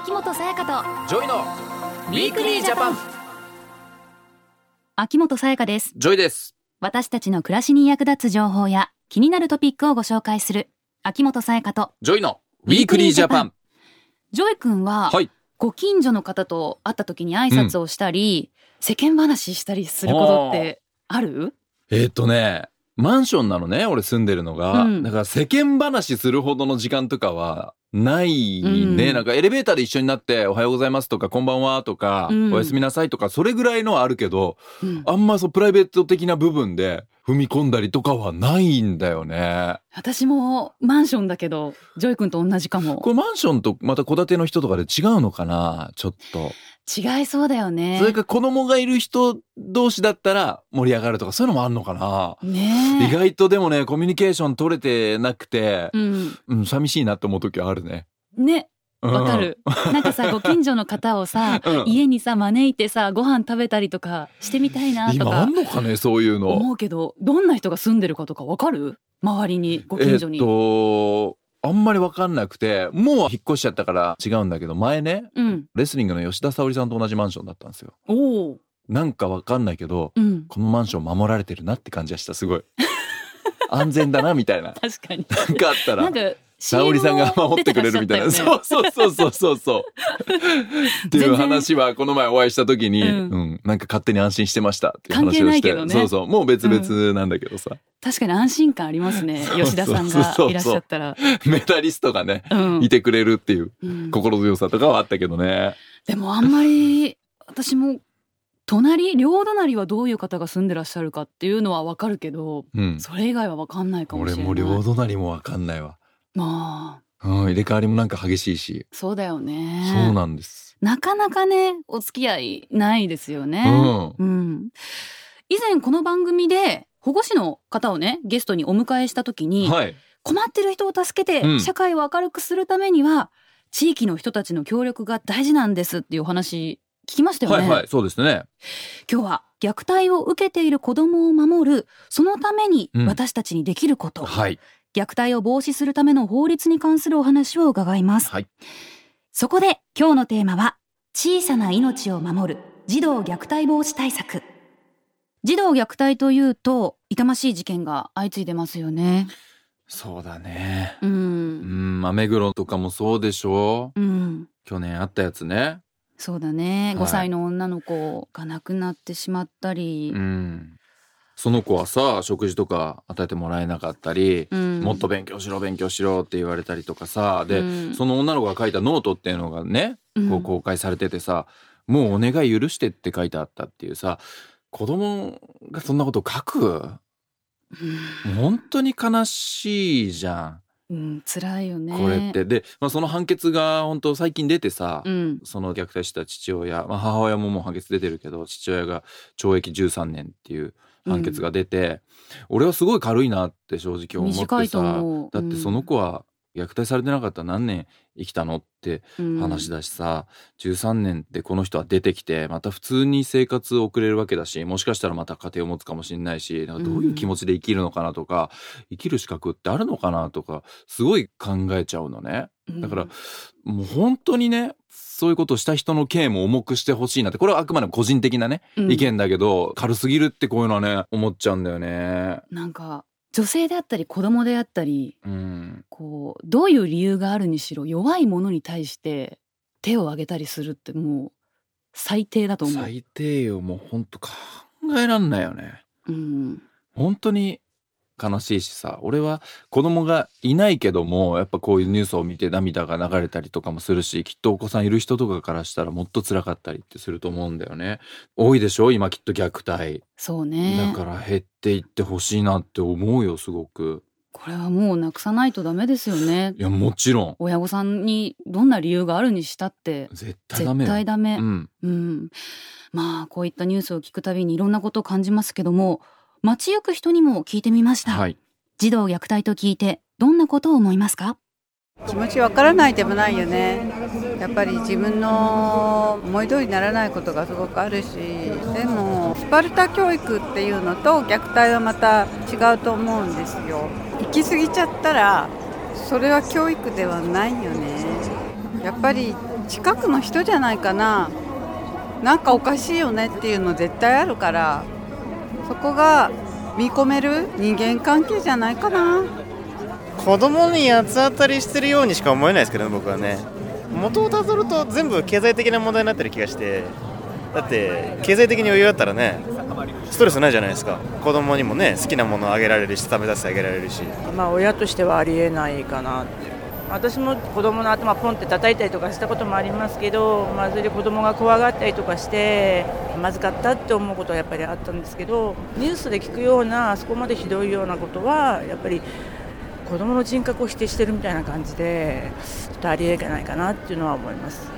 秋元才加と JOYの Weekly Japan。秋元才加です。 JOYです。私たちの暮らしに役立つ情報や気になるトピックをご紹介する秋元才加と JOYの Weekly Japan。 JOY君は、はい。ご近所の方と会った時に挨拶をしたり、世間話したりすることってある？えーっとねマンションなのね俺住んでるのが、うん。だから世間話するほどの時間とかはないね、うん。なんかエレベーターで一緒になって「おはようございます」とか「こんばんは」とか、うんおやすみなさい」とかそれぐらいのはあるけどうん。あんまそうプライベート的な部分で踏み込んだりとかはないんだよね。私もマンションだけど JOY君と同じかも。これマンションとまた戸建ての人とかで違うのかな？ちょっと。違いそうだよね。それから子供がいる人同士だったら盛り上がるとかそういうのもあるのかな、ねえ。意外とでもねコミュニケーション取れてなくて、うん。うん、寂しいなって思う時はあるね。ね。うんわかる。なんかさ、ご近所の方をさ、うん家にさ、招いてさ、ご飯食べたりとかしてみたいなとか今あんのかねそういうの。思うけど、どんな人が住んでるかとかわかる？周りに、ご近所に。えっとあんまり分かんなくてもう引っ越しちゃったから違うんだけど前ねうん。レスリングの吉田沙保里さんと同じマンションだったんですよ。おお。なんか分かんないけどうん。このマンション守られてるなって感じがしたすごい。安全だなみたいな。確かに。なんかあったらなん。か、沙織さんが守ってくれるみたいな。そうそうそうそうそう そう。っていう話はこの前お会いした時に、ううんん、なんか勝手に安心してましたっていう話をして。ねそうそう。もう別々なんだけどさ。確かに安心感ありますね。吉田さんがいらっしゃったら。メダリストがね、うんいてくれるっていううん心強さとかはあったけどね。でもあんまり、私も、隣、両隣はどういう方が住んでらっしゃるかっていうのはわかるけど、うん。それ以外はわかんないかもしれない。俺も両隣もわかんないわ。まあ、うん、入れ替わりもなんか激しいし。そうだよね。そうなんです。なかなかね、お付き合いないですよね。うん。うん。以前この番組で保護司の方をね、ゲストにお迎えした時に、はい。困ってる人を助けてうん社会を明るくするためには、地域の人たちの協力が大事なんですっていうお話聞きましたよね。はいはい。そうですね。今日は虐待を受けている子供を守る、そのためにうん私たちにできること、はい。虐待を防止するための法律に関するお話を伺います。はい。そこで今日のテーマは小さな命を守る児童虐待防止対策。児童虐待というと痛ましい事件が相次いでますよね。そうだね。う。うんん、まあ目黒とかもそうでしょうん。去年あったやつね。そうだね。はい5歳の女の子が亡くなってしまったり。うん。その子はさ、食事とか与えてもらえなかったり、うんもっと勉強しろ勉強しろって言われたりとかさ、で、うんその女の子が書いたノートっていうのがね、うんこう公開されててさ、もうお願い許してって書いてあったっていうさ、子供がそんなこと書く？本当に悲しいじゃん。うん、辛いよね。これって。で、まあ、その判決が本当最近出てさ、うん。その虐待した父親、まあ、母親ももう判決出てるけど父親が懲役13年っていう判決が出て、俺はすごい軽いなって正直思ってさ。だってその子は虐待されてなかったら何年生きたのってうん話だしさ、13年でこの人は出てきてまた普通に生活を送れるわけだしもしかしたらまた家庭を持つかもしれないしなんかどういう気持ちで生きるのかなとか、生きる資格ってあるのかなとかすごい考えちゃうのね。うんだから、もう本当にね、そういうことをした人の刑も重くしてほしいなって、これはあくまでも個人的なね、うん意見だけど、軽すぎるってこういうのはね、思っちゃうんだよね。なんか女性であったり子供であったりうん。こうどういう理由があるにしろ弱い者に対して手を挙げたりするってもう最低だと思う。最低よ、もう本当考えらんないよね。うん本当に悲しいしさ、俺は子供がいないけども、やっぱこういうニュースを見て涙が流れたりとかもするし、きっとお子さんいる人とかからしたらもっと辛かったりってすると思うんだよね。多いでしょ？今きっと虐待。そうねだから減っていってほしいなって思うよ、すごく。これはもうなくさないとダメですよねいや、もちろん。親御さんにどんな理由があるにしたって絶対ダメ絶よ。対ダメ、うん。うん、まあこういったニュースを聞くたびにいろんなことを感じますけども街行く人にも聞いてみました、はい。児童虐待と聞いてどんなことを思いますか？気持ちわからないでもないよね。やっぱり自分の思い通りにならないことがすごくあるしでもスパルタ教育っていうのと虐待はまた違うと思うんですよ。行き過ぎちゃったらそれは教育ではないよね。やっぱり近くの人じゃないかな。なんかおかしいよねっていうの絶対あるからそこが見込める人間関係じゃないかな。子供に八つ当たりしてるようにしか思えないですけどね僕はね。元をたどると全部経済的な問題になってる気がして。だって経済的に余裕あったらねストレスないじゃないですか。子供にもね好きなものをあげられるし食べさせてあげられるし。まあ親としてはありえないかなって私も子供の頭ポンって叩いたりとかしたこともありますけど、まあ、それで子供が怖がったりとかしてまずかったって思うことはやっぱりあったんですけどニュースで聞くようなあそこまでひどいようなことはやっぱり子供の人格を否定してるみたいな感じでちょっとありえないかなっていうのは思います。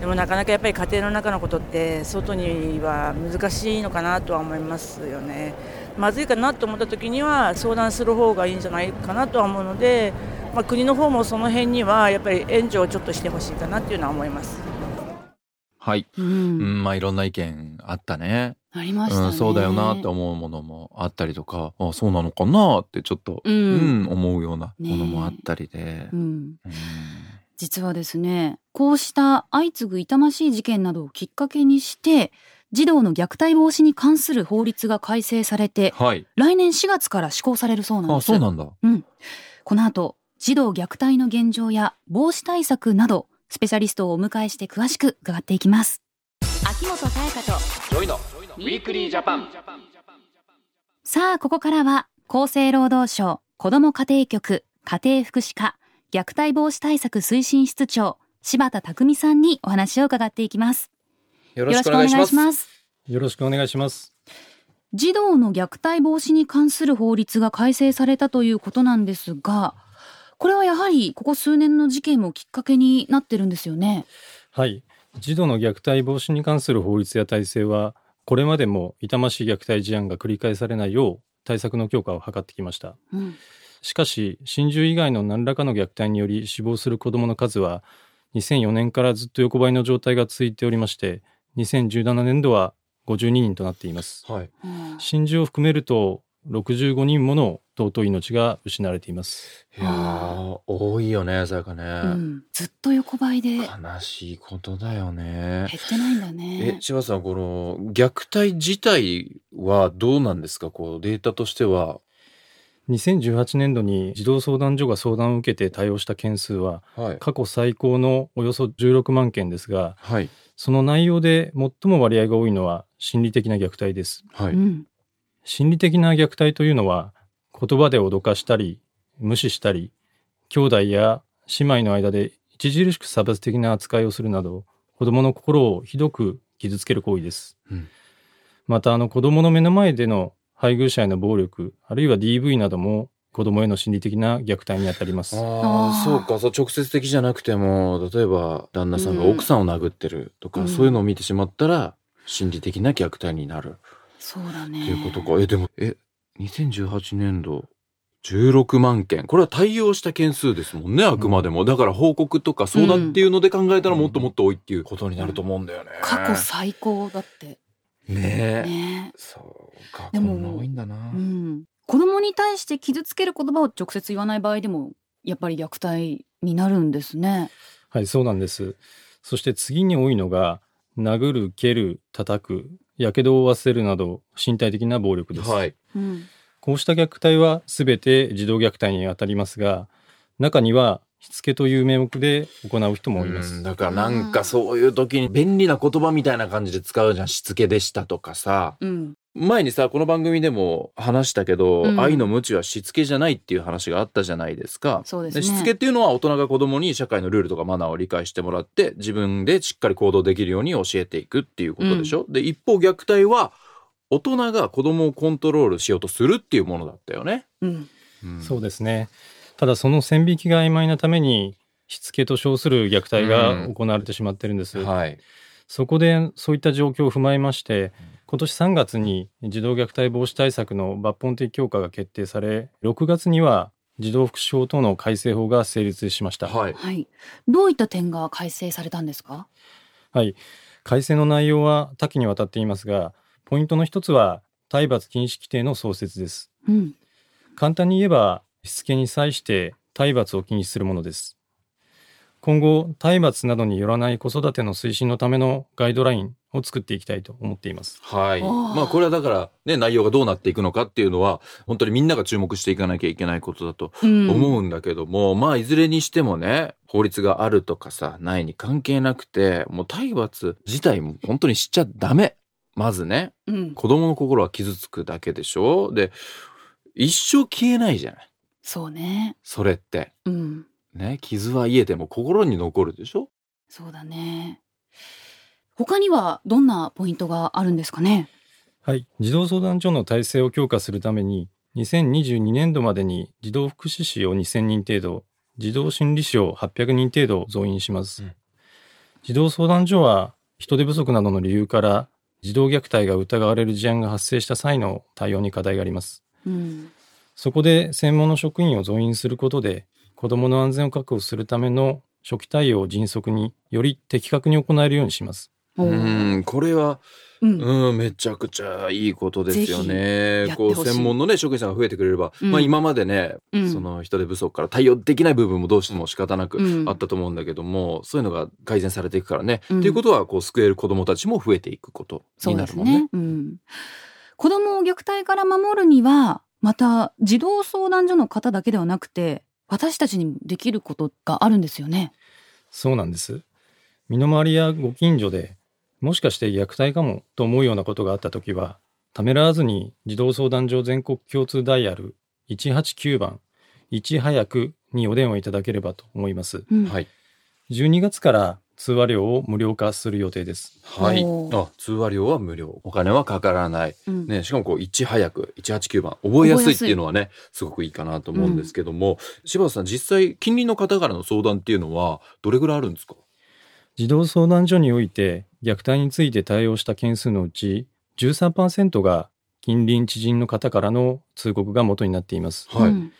でもなかなかやっぱり家庭の中のことって外には難しいのかなとは思いますよね。まずいかなと思った時には相談する方がいいんじゃないかなとは思うのでまあ、国の方もその辺にはやっぱり援助をちょっとしてほしいかなっていうのは思います。はい、うん、うん、まあいろんな意見あったね。ありました、ね、うん、そうだよなって思うものもあったりとか、あそうなのかなってちょっと、うん、うん、思うようなものもあったりで。ね、うん、実はですね、こうした相次ぐ痛ましい事件などをきっかけにして、児童の虐待防止に関する法律が改正されて、はい、来年4月から施行されるそうなんです。あ、そうなんだ。うん。この後、児童虐待の現状や防止対策などスペシャリストをお迎えして詳しく伺っていきます。秋元才加と JOYのウィークリージャパン。さあここからは厚生労働省子ども家庭局家庭福祉課虐待防止対策推進室長柴田匠さんにお話を伺っていきます。よろしくお願いします。よろしくお願いします。児童の虐待防止に関する法律が改正されたということなんですがこれはやはりここ数年の事件もきっかけになってるんですよね。はい。児童の虐待防止に関する法律や体制は、これまでも痛ましい虐待事案が繰り返されないよう対策の強化を図ってきました。うん、しかし、心中以外の何らかの虐待により死亡する子どもの数は、2004年からずっと横ばいの状態が続いておりまして、2017年度は52人となっています。はい、心中を含めると65人もの尊い命が失われています。いや多いよね、さやかね、うん、ずっと横ばいで。悲しいことだよね。減ってないんだね。え、千葉さん、この虐待自体はどうなんですか？こうデータとしては。2018年度に児童相談所が相談を受けて対応した件数は、過去最高のおよそ16万件ですが、はい、その内容で最も割合が多いのは心理的な虐待です。はい、心理的な虐待というのは言葉で脅かしたり無視したり兄弟や姉妹の間で著しく差別的な扱いをするなど子供の心をひどく傷つける行為です、うん、またあの子供の目の前での配偶者への暴力あるいは DV なども子供への心理的な虐待にあたります。ああ、そうか、そう直接的じゃなくても、例えば旦那さんが奥さんを殴ってるとか、うん、そういうのを見てしまったら、心理的な虐待になる。そうだね。っていうことか。え、でも、え、2018年度、16万件。これは対応した件数ですもんね、あくまでも。だから報告とか相談っていうので考えたらもっともっと多いっていうことになると思うんだよね。過去最高だって。ねえ。ねそうか。でも、多いんだな。うん。子供に対して傷つける言葉を直接言わない場合でも、やっぱり虐待になるんですね。はい、そうなんです。そして次に多いのが、殴る、蹴る、叩く、やけどを負わせるなど身体的な暴力です。はい、こうした虐待はすべて児童虐待にあたりますが、中にはしつけという名目で行う人もいます。だからなんかそういう時に便利な言葉みたいな感じで使うじゃん。しつけでしたとかさ。うん、前にさ、この番組でも話したけど、うん、愛の無知はしつけじゃないっていう話があったじゃないですか。そうですね。しつけっていうのは大人が子供に社会のルールとかマナーを理解してもらって、自分でしっかり行動できるように教えていくっていうことでしょ。うん、で、一方虐待は、大人が子供をコントロールしようとするっていうものだったよね。うん。そうですね。ただその線引きが曖昧なために、しつけと称する虐待が行われてしまってるんです。はい。そこでそういった状況を踏まえまして、今年3月に児童虐待防止対策の抜本的強化が決定され、6月には児童福祉法等の改正法が成立しました。はい。はい、どういった点が改正されたんですか？はい。改正の内容は多岐にわたっていますが、ポイントの一つは体罰禁止規定の創設です。うん、簡単に言えば、しつけに際して体罰を禁止するものです。今後、体罰などによらない子育ての推進のためのガイドラインを作っていきたいと思っています。はい。まあこれはだからね、内容がどうなっていくのかっていうのは、本当にみんなが注目していかなきゃいけないことだと思うんだけども、うん、まあいずれにしてもね、法律があるとかさ、ないに関係なくて、もう体罰自体も本当にしちゃダメ。まずね、うん、子供の心は傷つくだけでしょ？で、一生消えないじゃない。そうね。それって。うん。ね、傷は癒えても心に残るでしょ？そうだね。他にはどんなポイントがあるんですかね？はい。児童相談所の体制を強化するために、2022年度までに児童福祉士を2000人程度、児童心理師を800人程度増員します。うん、児童相談所は人手不足などの理由から児童虐待が疑われる事案が発生した際の対応に課題があります。うん、そこで専門の職員を増員することで子どもの安全を確保するための初期対応を迅速により的確に行えるようにします。うんこれはうん、うん、めちゃくちゃいいことですよね。こう専門のね職員さんが増えてくれれば、うん、まあ今までね、うん、その人手不足から対応できない部分もどうしても仕方なくあったと思うんだけども、そういうのが改善されていくからね。っていうことはこう救える子どもたちも増えていくことになるもんね。ねうん、子どもを虐待から守るにはまた児童相談所の方だけではなくて私たちにできることがあるんですよね。そうなんです。身の回りやご近所でもしかして虐待かもと思うようなことがあったときは、ためらわずに児童相談所全国共通ダイヤル189番、いち早くにお電話いただければと思います。うん、はい。12月から通話料を無料化する予定です。はい。あ、通話料は無料。お金はかからない。うん、ね、しかもこう、いち早く、189番、覚えやすいっていうのはね、すごくいいかなと思うんですけども、うん、柴田さん、実際、近隣の方からの相談っていうのは、どれぐらいあるんですか？児童相談所において、虐待について対応した件数のうち13%が近隣知人の方からの通告が元になっています。はい、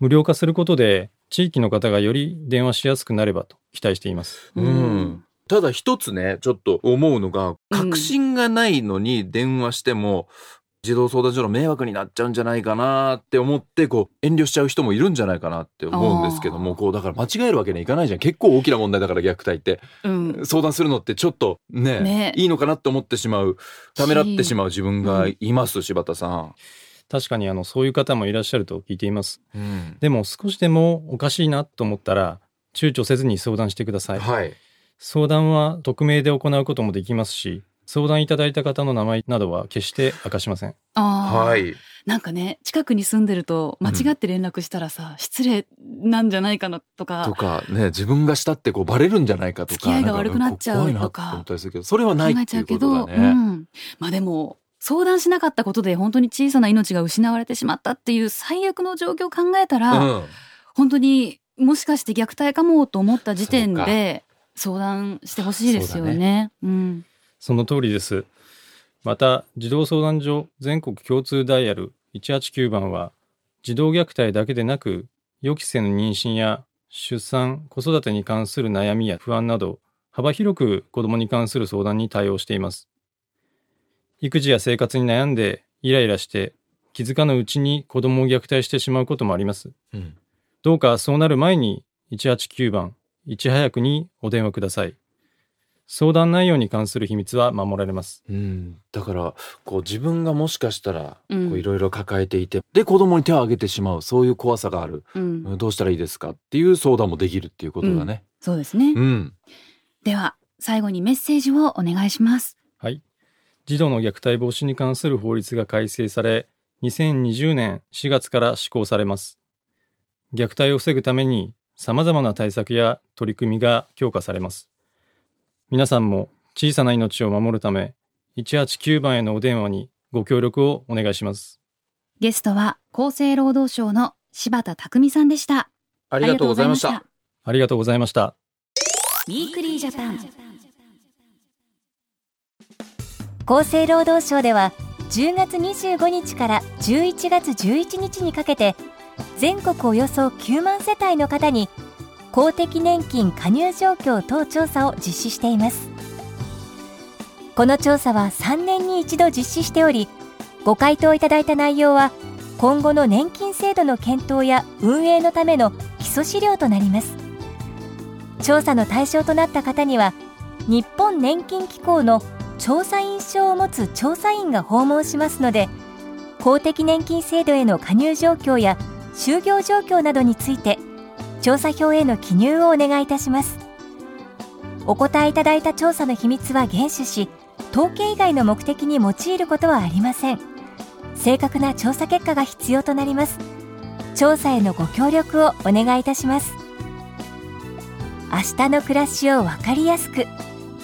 無料化することで地域の方がより電話しやすくなればと期待しています。うん、ただ一つね、ちょっと思うのが、確信がないのに電話しても、児童相談所の迷惑になっちゃうんじゃないかなって思ってこう遠慮しちゃう人もいるんじゃないかなって思うんですけどもこうだから間違えるわけにはいかないじゃん。結構大きな問題だから虐待って、うん、相談するのってちょっとね、ね、いいのかなって思ってしまうためらってしまう自分がいます、うん、柴田さん。確かにあのそういう方もいらっしゃると聞いています、うん、でも少しでもおかしいなと思ったら躊躇せずに相談してください、はい、相談は匿名で行うこともできますし相談いただいた方の名前などは決して明かしません。はい。なんかね、近くに住んでると間違って連絡したらさ、うん、失礼なんじゃないかなとか。とか、ね、自分がしたってこうバレるんじゃないかとか。付き合いが悪くなっちゃうとか。それはないっていうことだね。うん、まあでも、相談しなかったことで本当に小さな命が失われてしまったっていう最悪の状況を考えたら、うん、本当にもしかして虐待かもと思った時点で相談してほしいですよね。ねうんその通りです。また、児童相談所全国共通ダイヤル189番は、児童虐待だけでなく、予期せぬ妊娠や出産、子育てに関する悩みや不安など、幅広く子供に関する相談に対応しています。育児や生活に悩んで、イライラして、気づかぬうちに子供を虐待してしまうこともあります。うん、どうかそうなる前に、189番、いち早くにお電話ください。相談内容に関する秘密は守られます。うん、だからこう自分がもしかしたらいろいろ抱えていて、うん、で子供に手を挙げてしまうそういう怖さがある、うん、どうしたらいいですかっていう相談もできるっていうことだね。うん、そうですね、うん、では最後にメッセージをお願いします。はい。児童の虐待防止に関する法律が改正され、2020年4月から施行されます。虐待を防ぐために様々な対策や取り組みが強化されます。皆さんも小さな命を守るため、189番へのお電話にご協力をお願いします。ゲストは厚生労働省の柴田匠さんでした。ありがとうございました。ありがとうございました。 Weekly Japan。厚生労働省では10月25日から11月11日にかけて全国およそ9万世帯の方に公的年金加入状況等調査を実施しています。この調査は3年に一度実施しておりご回答いただいた内容は今後の年金制度の検討や運営のための基礎資料となります。調査の対象となった方には日本年金機構の調査員証を持つ調査員が訪問しますので公的年金制度への加入状況や就業状況などについて調査票への記入をお願いいたします。お答えいただいた調査の秘密は厳守し統計以外の目的に用いることはありません。正確な調査結果が必要となります。調査へのご協力をお願いいたします。明日の暮らしをわかりやすく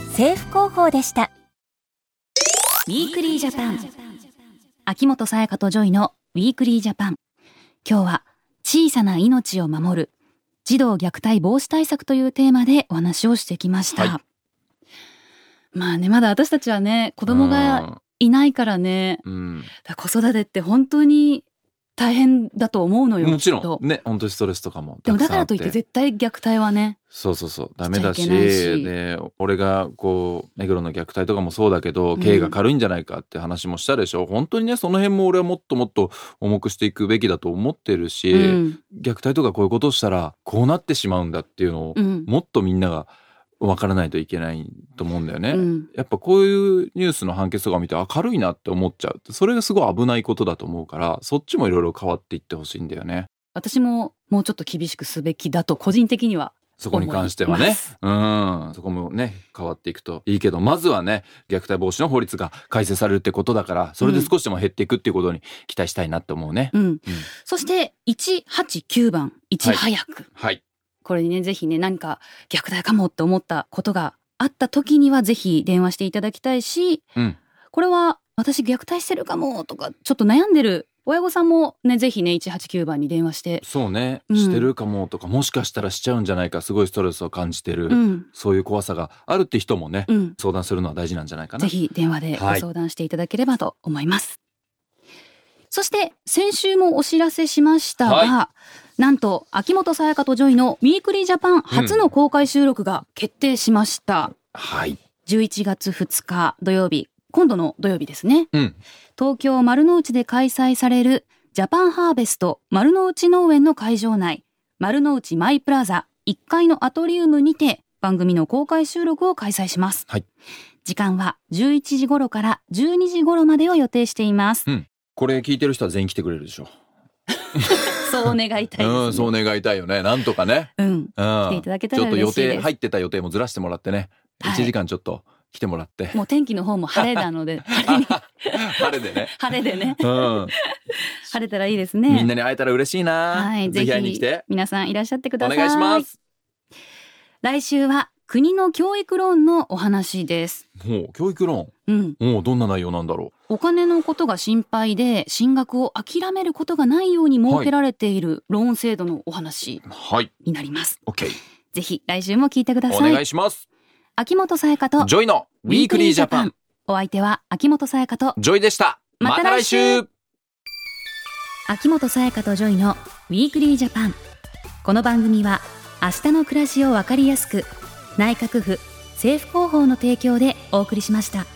政府広報でした。 Weekly Japan。秋元才加と JOYの Weekly Japan。今日は小さな命を守る児童虐待防止対策というテーマでお話をしてきました、はい、まあねまだ私たちはね子供がいないからね、うん、子育てって本当に大変だと思うのよ。もちろん。ね、本当にストレスとかもでもだからといって絶対虐待はね。そうそうそう。ダメだし、で、俺がこう、目黒の虐待とかもそうだけど、刑が軽いんじゃないかって話もしたでしょ。うん、本当にね、その辺も俺はもっともっと重くしていくべきだと思ってるし、うん、虐待とかこういうことをしたら、こうなってしまうんだっていうのを、もっとみんなが、分からないといけないと思うんだよね、うん、やっぱこういうニュースの判決とか見て明るいなって思っちゃうそれがすごい危ないことだと思うからそっちもいろいろ変わっていってほしいんだよね私ももうちょっと厳しくすべきだと個人的にはそこに関してはね。うん。そこもね、変わっていくといいけど、まずはね、虐待防止の法律が改正されるってことだから、それで少しでも減っていくっていうことに期待したいなって思うね。うん。うん、そして、189番、いち早く。はい、はいこれにね、ぜひね、何か虐待かもって思ったことがあった時には、ぜひ電話していただきたいし、うん、これは私虐待してるかもとか、ちょっと悩んでる親御さんもね、ぜひね、189番に電話して。そうね、してるかもとか、もしかしたらしちゃうんじゃないか、すごいストレスを感じてる、うん、そういう怖さがあるって人もね、うん、相談するのは大事なんじゃないかな。ぜひ電話でご相談していただければと思います。はい、そして、先週もお知らせしましたが、はいなんと秋元才加と JOYの Weekly Japan 初の公開収録が決定しました。うん、はい。11月2日土曜日、今度の土曜日ですね。うん、東京丸の内で開催されるジャパンハーベスト丸の内農園の会場内、丸の内マイプラザ1階のアトリウムにて番組の公開収録を開催します。はい。時間は11時頃から12時頃までを予定しています。うん。これ聞いてる人は全員来てくれるでしょ。そう願いたいね、うん、そう願いたいよね。なんとかね。うん。うん、来ていただけたらちょっと予定、入ってた予定もずらしてもらってね。はい、1時間ちょっと来てもらって。もう天気の方も晴れなので。晴れでね。晴れでね。うん。晴れたらいいですね。みんなに会えたら嬉しいな。はい。ぜひ。皆さんいらっしゃってください。お願いします。来週は国の教育ローンのお話です。もう教育ローン。うん。もうどんな内容なんだろう？お金のことが心配で進学を諦めることがないように設けられているローン制度のお話になります。はい、ぜひ来週も聞いてください。お願いします。秋元才加と JOYの Weekly Japan。お相手は秋元才加と JOYでした。また来週秋元才加と JOYの Weekly Japan。この番組は明日の暮らしをわかりやすく内閣府政府広報の提供でお送りしました。